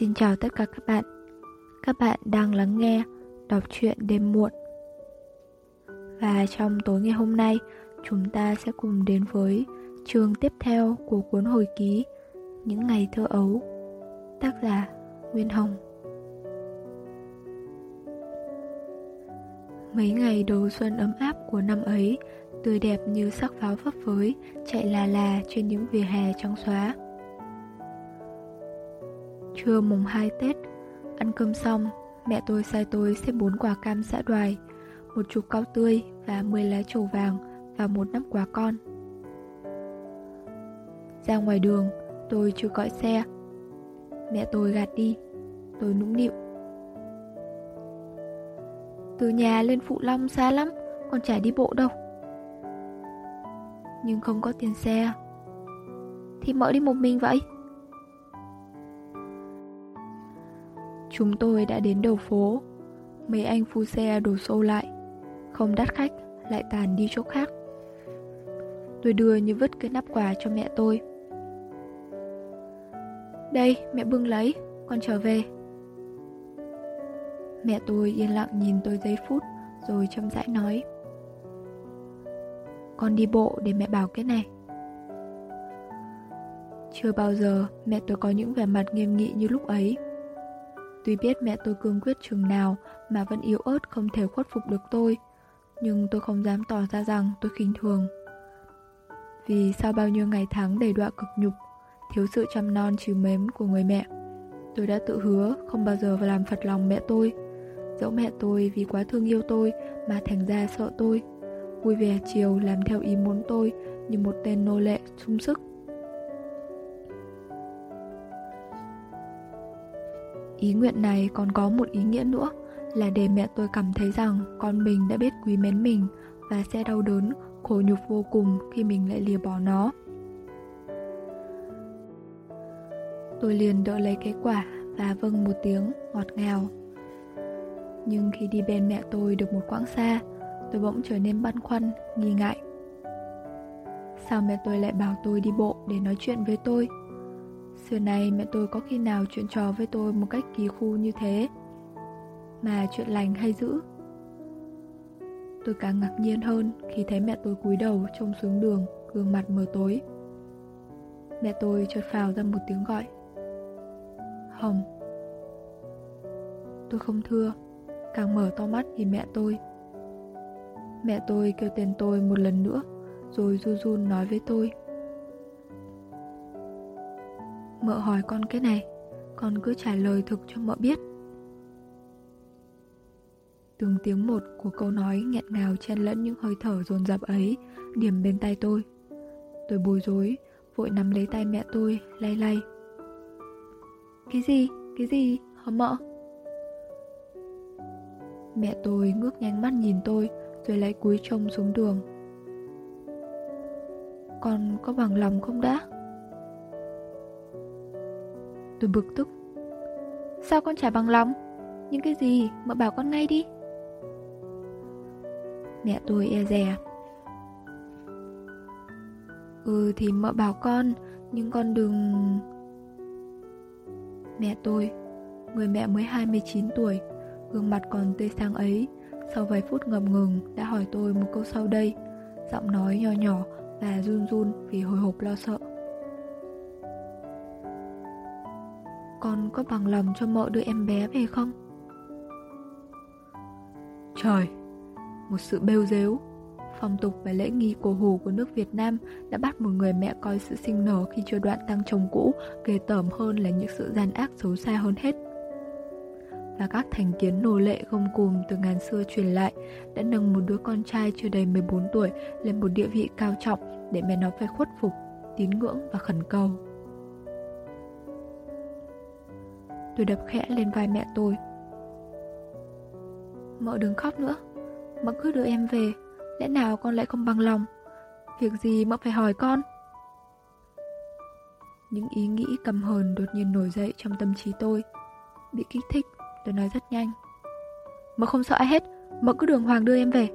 Xin chào tất cả các bạn. Các bạn đang lắng nghe đọc truyện đêm muộn. Và trong tối ngày hôm nay, chúng ta sẽ cùng đến với chương tiếp theo của cuốn hồi ký Những ngày thơ ấu. Tác giả Nguyên Hồng. Mấy ngày đầu xuân ấm áp của năm ấy, tươi đẹp như sắc pháo phấp phới, chạy là là trên những vỉa hè trắng xóa. Trưa mùng 2 Tết, ăn cơm xong, mẹ tôi sai tôi xếp bốn quả cam xã đoài, một chục cao tươi và 10 lá trầu vàng và một nắp quả con. Ra ngoài đường, tôi chưa gọi xe. Mẹ tôi gạt đi, tôi nũng nịu. Từ nhà lên Phụ Long xa lắm, còn chả đi bộ đâu. Nhưng không có tiền xe. Thì mở đi một mình vậy? Chúng tôi đã đến đầu phố. Mấy anh phu xe đổ xô lại. Không đắt khách, Lại tàn đi chỗ khác. Tôi đưa như vứt cái nắp quà cho mẹ tôi. Đây, mẹ bưng lấy, Con trở về. Mẹ tôi yên lặng nhìn tôi giây phút, Rồi chậm rãi nói. Con đi bộ để mẹ bảo cái này. Chưa bao giờ mẹ tôi có những vẻ mặt nghiêm nghị như lúc ấy. Tuy biết mẹ tôi cương quyết chừng nào mà vẫn yếu ớt không thể khuất phục được tôi, nhưng tôi không dám tỏ ra rằng tôi khinh thường. Vì sau bao nhiêu ngày tháng đầy đọa cực nhục, thiếu sự chăm non chiều mến của người mẹ, tôi đã tự hứa không bao giờ làm phật lòng mẹ tôi. Dẫu mẹ tôi vì quá thương yêu tôi mà thành ra sợ tôi, vui vẻ chiều làm theo ý muốn tôi như một tên nô lệ sung sức. Ý nguyện này còn có một ý nghĩa nữa là để mẹ tôi cảm thấy rằng con mình đã biết quý mến mình và sẽ đau đớn, khổ nhục vô cùng khi mình lại lìa bỏ nó. Tôi liền đỡ lấy cái quả và vâng một tiếng ngọt ngào. Nhưng khi đi bên mẹ tôi được một quãng xa, tôi bỗng trở nên băn khoăn, nghi ngại. Sao mẹ tôi lại bảo tôi đi bộ để nói chuyện với tôi? Xưa nay mẹ tôi có khi nào chuyện trò với tôi một cách kỳ khu như thế? Mà chuyện lành hay dữ? Tôi càng ngạc nhiên hơn khi thấy mẹ tôi cúi đầu trông xuống đường, Gương mặt mờ tối. Mẹ tôi chợt phào ra một tiếng gọi. Hồng. Tôi không thưa, Càng mở to mắt nhìn mẹ tôi. Mẹ tôi kêu tên tôi một lần nữa, Rồi run run nói với tôi. Mợ hỏi con cái này, Con cứ trả lời thực cho mợ biết Từng tiếng một của câu nói nghẹn ngào chen lẫn những hơi thở dồn dập ấy Điểm bên tay tôi Tôi bối rối, Vội nắm lấy tay mẹ tôi, Lay lay Cái gì? Cái gì? Hả mợ? Mẹ tôi ngước nhanh mắt nhìn tôi, Rồi lại cúi trông xuống đường Con có bằng lòng không đã? Tôi bực tức. Sao con chả bằng lòng? Những cái gì mợ bảo con ngay đi. Mẹ tôi e dè. Ừ thì mợ bảo con, Nhưng con đừng. Mẹ tôi, Người mẹ mới 29 tuổi, Gương mặt còn tươi sáng ấy, Sau vài phút ngập ngừng Đã hỏi tôi một câu sau đây. Giọng nói nhỏ nhỏ và run run Vì hồi hộp lo sợ. Con có bằng lòng cho mợ đưa em bé về không? Trời, một sự bêu dếu Phong tục và lễ nghi cổ hủ của nước Việt Nam đã bắt một người mẹ coi sự sinh nở khi chưa đoạn tăng chồng cũ ghê tởm hơn là những sự gian ác xấu xa hơn hết. Và các thành kiến nô lệ gông cùm từ ngàn xưa truyền lại đã nâng một đứa con trai chưa đầy 14 tuổi lên một địa vị cao trọng để mẹ nó phải khuất phục, tín ngưỡng và khẩn cầu. Tôi đập khẽ lên vai mẹ tôi. Mợ đừng khóc nữa. Mợ cứ đưa em về. Lẽ nào con lại không bằng lòng? Việc gì mợ phải hỏi con? Những ý nghĩ cầm hờn đột nhiên nổi dậy trong tâm trí tôi. Bị kích thích, Tôi nói rất nhanh. Mợ không sợ ai hết. Mợ cứ đường hoàng đưa em về.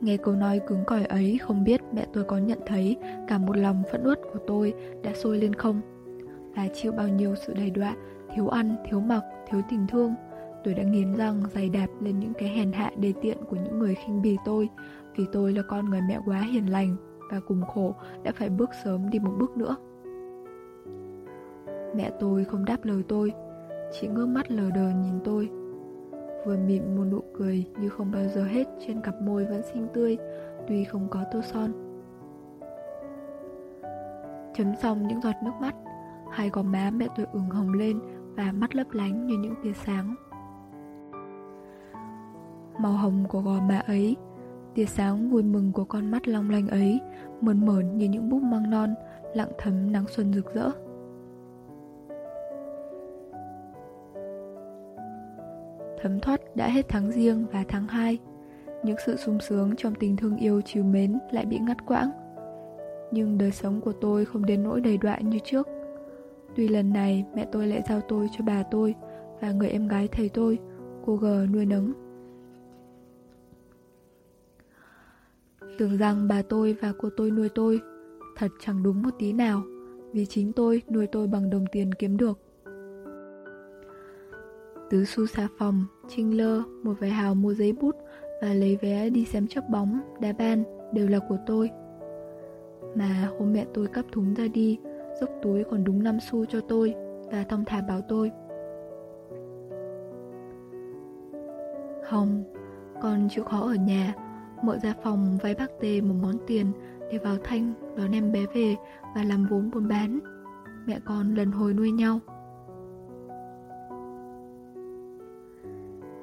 Nghe câu nói cứng cỏi ấy không biết mẹ tôi có nhận thấy cả một lòng phẫn uất của tôi đã sôi lên không? Và chịu bao nhiêu sự đầy đọa, thiếu ăn, thiếu mặc, thiếu tình thương. Tôi đã nghiến răng dày đạp lên những cái hèn hạ đề tiện của những người khinh bỉ tôi Vì tôi là con người mẹ quá hiền lành Và cùng khổ đã phải bước sớm đi một bước nữa. Mẹ tôi không đáp lời tôi Chỉ ngước mắt lờ đờ nhìn tôi. Vừa mỉm một nụ cười như không bao giờ hết Trên cặp môi vẫn xinh tươi, Tuy không có tô son. Chấm xong những giọt nước mắt Hai gò má mẹ tôi ửng hồng lên Và mắt lấp lánh như những tia sáng. Màu hồng của gò má ấy, Tia sáng vui mừng của con mắt long lanh ấy Mờn mởn như những búp măng non, Lặng thấm nắng xuân rực rỡ. Thấm thoát đã hết tháng riêng và tháng 2 Những sự sung sướng trong tình thương yêu chiều mến lại bị ngắt quãng. Nhưng đời sống của tôi không đến nỗi đầy đoạn như trước. Tuy lần này mẹ tôi lại giao tôi cho bà tôi Và người em gái thầy tôi, cô G nuôi nấng. Tưởng rằng bà tôi và cô tôi nuôi tôi Thật chẳng đúng một tí nào Vì chính tôi nuôi tôi bằng đồng tiền kiếm được. Tứ xu xà phòng, trinh lơ, một vài hào mua giấy bút và lấy vé đi xem chấp bóng, đá ban đều là của tôi. Mà hôm mẹ tôi cắp thúng ra đi, dốc túi còn đúng 5 xu cho tôi và thong thả bảo tôi. Hồng, con chịu khó ở nhà, mợ ra phòng vay bác tê một món tiền để vào thanh đón em bé về và làm vốn buôn bán. Mẹ con lần hồi nuôi nhau.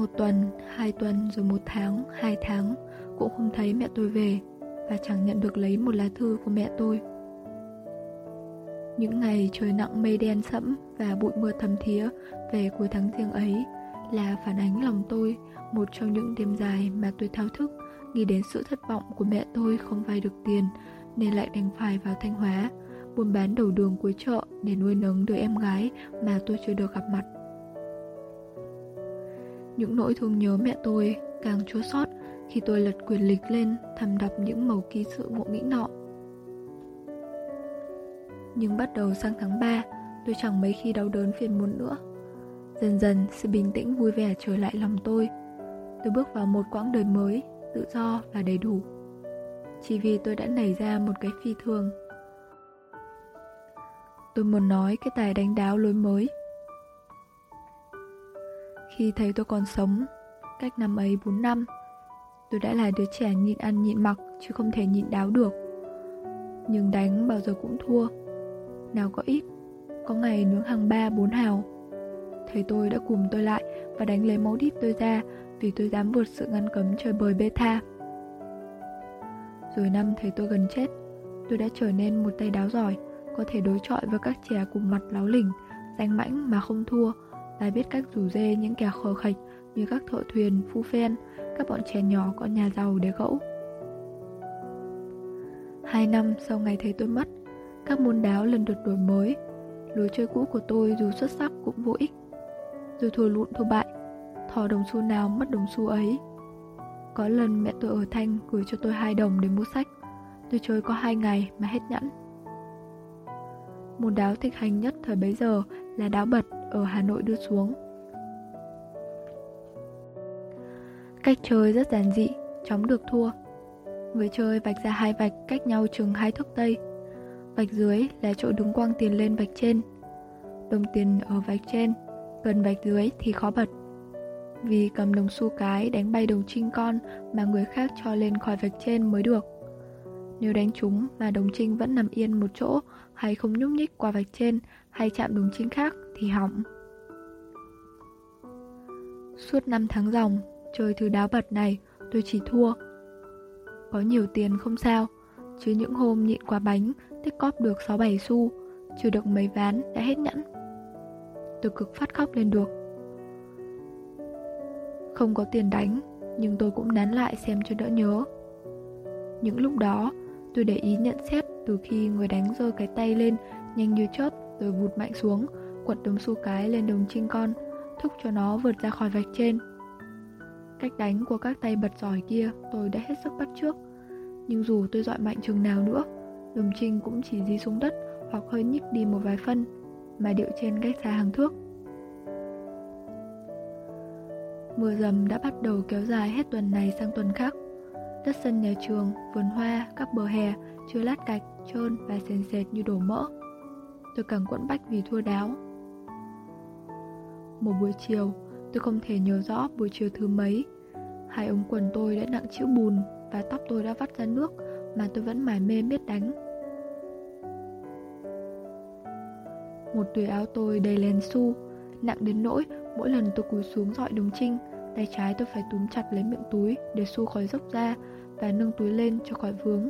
Một tuần, hai tuần rồi một tháng, hai tháng Cũng không thấy mẹ tôi về Và chẳng nhận được lấy một lá thư của mẹ tôi. Những ngày trời nặng mây đen sẫm Và bụi mưa thấm thía Về cuối tháng riêng ấy Là phản ánh lòng tôi Một trong những đêm dài mà tôi thao thức Nghĩ đến sự thất vọng của mẹ tôi không vay được tiền Nên lại đành phải vào Thanh Hóa Buôn bán đầu đường cuối chợ Để nuôi nấng đứa em gái Mà tôi chưa được gặp mặt những nỗi thương nhớ mẹ tôi càng chua xót khi tôi lật quyển lịch lên thầm đọc những mẩu ký sự ngộ nghĩ nọ. Nhưng bắt đầu sang tháng 3, tôi chẳng mấy khi đau đớn phiền muộn nữa. Dần dần, sự bình tĩnh vui vẻ trở lại lòng tôi. Tôi bước vào một quãng đời mới, tự do và đầy đủ. Chỉ vì tôi đã nảy ra một cái phi thường. Tôi muốn nói cái tài đánh đáo lối mới khi thấy tôi còn sống, cách năm ấy 4 năm, tôi đã là đứa trẻ nhịn ăn nhịn mặc chứ không thể nhịn đáo được. Nhưng đánh bao giờ cũng thua. Nào có ít, có ngày nướng hàng ba bốn hào. Thầy tôi đã cùng tôi lại và đánh lấy máu đít tôi ra vì tôi dám vượt sự ngăn cấm trời bời bê tha. Rồi năm thầy tôi gần chết, tôi đã trở nên một tay đáo giỏi, có thể đối chọi với các trẻ cùng mặt láo lỉnh, danh mãnh mà không thua, Tài biết cách rủ dê những kẻ khờ khạch như các thợ thuyền, phu phen, các bọn trẻ nhỏ có nhà giàu để gẫu. Hai năm sau ngày thấy tôi mất, các môn đáo lần lượt đổi mới. Lối chơi cũ của tôi dù xuất sắc cũng vô ích. Dù thua lụn thua bại, thò đồng xu nào mất đồng xu ấy. Có lần mẹ tôi ở Thanh gửi cho tôi hai đồng để mua sách. Tôi chơi có hai ngày mà hết nhẫn. Môn đáo thịnh hành nhất thời bấy giờ là đáo bật ở Hà Nội đưa xuống. Cách chơi rất giản dị, chóng được thua. Người chơi vạch ra hai vạch cách nhau chừng hai thước tây. Vạch dưới là chỗ đứng quang tiền lên vạch trên. Đồng tiền ở vạch trên, gần vạch dưới thì khó bật. Vì cầm đồng xu cái đánh bay đồng trinh con mà người khác cho lên khỏi vạch trên mới được. Nếu đánh trúng mà đồng trinh vẫn nằm yên một chỗ hay không nhúc nhích qua vạch trên hay chạm đồng trinh khác thì hỏng. Suốt 5 tháng dòng, chơi thứ đáo bật này, tôi chỉ thua. Có nhiều tiền không sao, chứ những hôm nhịn quả bánh, tích cóp được 6-7 xu, chưa được mấy ván đã hết nhẫn. Tôi cực phát khóc lên được. Không có tiền đánh, nhưng tôi cũng nán lại xem cho đỡ nhớ. Những lúc đó, tôi để ý nhận xét từ khi người đánh giơ cái tay lên nhanh như chớp rồi vụt mạnh xuống, quật đống xu cái lên đồng trinh con, thúc cho nó vượt ra khỏi vạch trên. Cách đánh của các tay bật giỏi kia tôi đã hết sức bắt trước Nhưng dù tôi dọi mạnh chừng nào nữa Đồng trinh cũng chỉ di xuống đất hoặc hơi nhích đi một vài phân Mà điệu trên cách xa hàng thước. Mưa dầm đã bắt đầu kéo dài hết tuần này sang tuần khác. Đất sân nhà trường, vườn hoa, các bờ hè chưa lát gạch, trơn và sền sệt như đổ mỡ. Tôi càng quẫn bách vì thua đáo. Một buổi chiều, tôi không thể nhớ rõ buổi chiều thứ mấy. Hai ống quần tôi đã nặng chữ bùn và tóc tôi đã vắt ra nước mà tôi vẫn mải mê biết đánh. Một túi áo tôi đầy len su, nặng đến nỗi mỗi lần tôi cúi xuống dọi đồng trinh, tay trái tôi phải túm chặt lấy miệng túi để xu khỏi dốc ra và nâng túi lên cho khỏi vướng.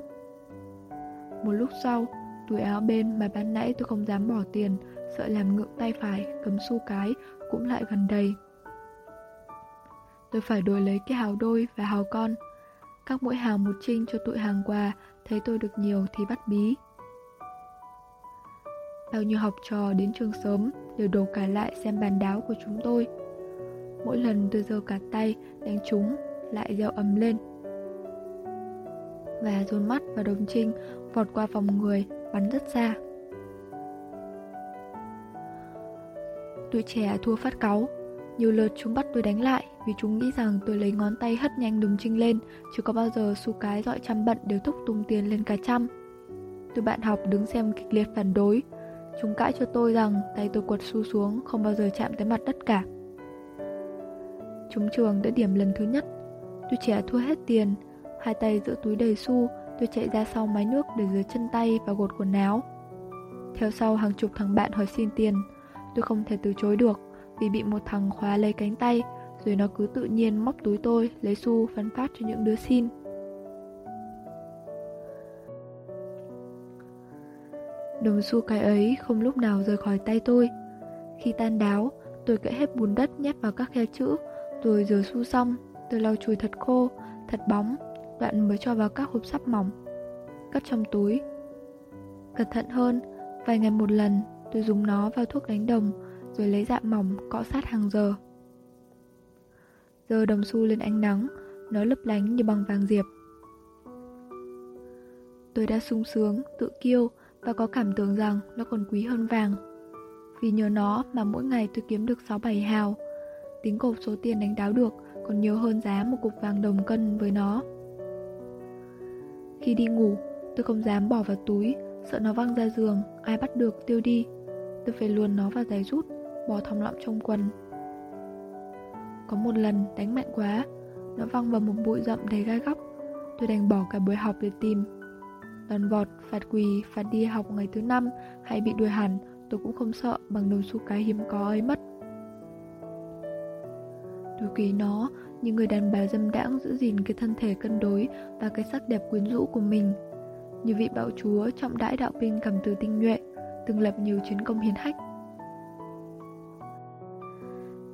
Một lúc sau, túi áo bên mà ban nãy tôi không dám bỏ tiền, sợ làm ngượng tay phải cầm xu cái cũng lại gần đầy. Tôi phải đổi lấy cái hào đôi và hào con. Các mỗi hào một trinh cho tụi hàng quà, thấy tôi được nhiều thì bắt bí. Bao nhiêu học trò đến trường sớm đều đổ cả lại xem bàn đáo của chúng tôi. Mỗi lần tôi giơ cả tay đánh chúng lại reo ầm lên. Và dồn mắt vào đồng trinh vọt qua vòng người bắn rất xa. Tuổi trẻ thua phát cáu, nhiều lượt chúng bắt tôi đánh lại vì chúng nghĩ rằng tôi lấy ngón tay hất nhanh đồng trinh lên, chứ có bao giờ su cái dọi trăm bận đều thúc tung tiền lên cả trăm. Tôi bạn học đứng xem kịch liệt phản đối, Chúng cãi cho tôi rằng tay tôi quật su xuống không bao giờ chạm tới mặt đất cả. Chúng trường đã điểm lần thứ nhất. Tôi trẻ thua hết tiền, hai tay giữa túi đầy xu, tôi chạy ra sau máy nước để rửa chân tay và gột quần áo. Theo sau hàng chục thằng bạn hỏi xin tiền, tôi không thể từ chối được vì bị một thằng khóa lấy cánh tay, rồi nó cứ tự nhiên móc túi tôi lấy xu phân phát cho những đứa xin. Đồng xu cái ấy không lúc nào rời khỏi tay tôi Khi tan đáo Tôi cậy hết bùn đất nhét vào các khe chữ rồi rửa su xong Tôi lau chùi thật khô, thật bóng Đoạn mới cho vào các hộp sắp mỏng Cất trong túi Cẩn thận hơn Vài ngày một lần tôi dùng nó vào thuốc đánh đồng Rồi lấy dạ mỏng cọ sát hàng giờ Giờ đồng xu lên ánh nắng Nó lấp lánh như bằng vàng diệp Tôi đã sung sướng, tự kiêu và có cảm tưởng rằng nó còn quý hơn vàng. Vì nhờ nó mà mỗi ngày tôi kiếm được 6-7 hào. Tính cột số tiền đánh đáo được còn nhiều hơn giá một cục vàng đồng cân với nó. Khi đi ngủ, tôi không dám bỏ vào túi, sợ nó văng ra giường, ai bắt được tiêu đi. Tôi phải luồn nó vào giày rút, bỏ thòng lọng trong quần. Có một lần đánh mạnh quá, nó văng vào một bụi rậm đầy gai góc. Tôi đành bỏ cả buổi học để tìm đòn vọt, phạt quỳ, phạt đi học ngày thứ năm hay bị đuổi hẳn, tôi cũng không sợ bằng đồng xu cái hiếm có ấy mất. Tôi quý nó như người đàn bà dâm đãng giữ gìn cái thân thể cân đối và cái sắc đẹp quyến rũ của mình. Như vị bạo chúa trọng đãi đạo binh cầm từ tinh nhuệ, từng lập nhiều chiến công hiến hách.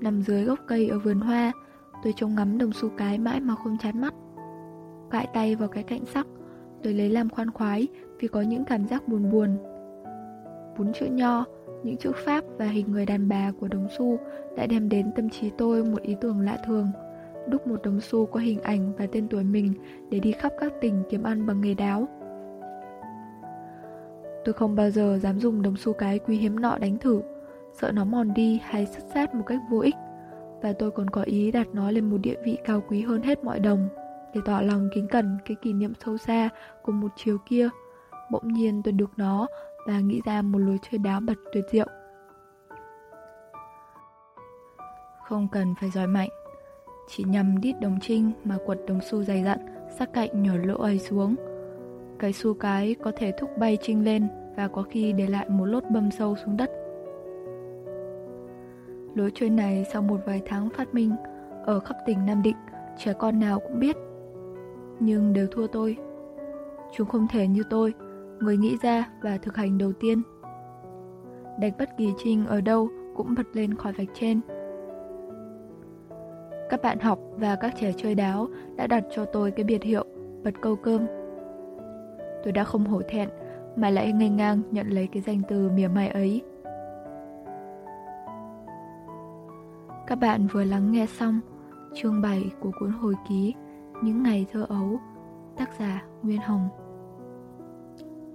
Nằm dưới gốc cây ở vườn hoa, tôi trông ngắm đồng xu cái mãi mà không chán mắt. Cãi tay vào cái cạnh sắc, tôi lấy làm khoan khoái vì có những cảm giác buồn buồn. Bốn chữ nho, những chữ Pháp và hình người đàn bà của đồng xu đã đem đến tâm trí tôi một ý tưởng lạ thường. Đúc một đồng xu có hình ảnh và tên tuổi mình để đi khắp các tỉnh kiếm ăn bằng nghề đáo. Tôi không bao giờ dám dùng đồng xu cái quý hiếm nọ đánh thử, sợ nó mòn đi hay sứt sát một cách vô ích, và tôi còn có ý đặt nó lên một địa vị cao quý hơn hết mọi đồng để tỏ lòng kính cẩn cái kỷ niệm sâu xa của một chiều kia. Bỗng nhiên tôi được nó và nghĩ ra một lối chơi đáo bật tuyệt diệu. Không cần phải giỏi mạnh, chỉ nhằm đít đồng trinh mà quật đồng xu dày dặn, sắc cạnh nhỏ lỗ ấy xuống. Cái xu cái có thể thúc bay trinh lên và có khi để lại một lốt bầm sâu xuống đất. Lối chơi này sau một vài tháng phát minh, ở khắp tỉnh Nam Định, trẻ con nào cũng biết nhưng đều thua tôi. Chúng không thể như tôi, người nghĩ ra và thực hành đầu tiên. Đánh bất kỳ trinh ở đâu cũng bật lên khỏi vạch trên. Các bạn học và các trẻ chơi đáo đã đặt cho tôi cái biệt hiệu bật câu cơm. Tôi đã không hổ thẹn mà lại ngây ngang nhận lấy cái danh từ mỉa mai ấy. Các bạn vừa lắng nghe xong Chương 7 của cuốn hồi ký, Những ngày thơ ấu, Tác giả Nguyên Hồng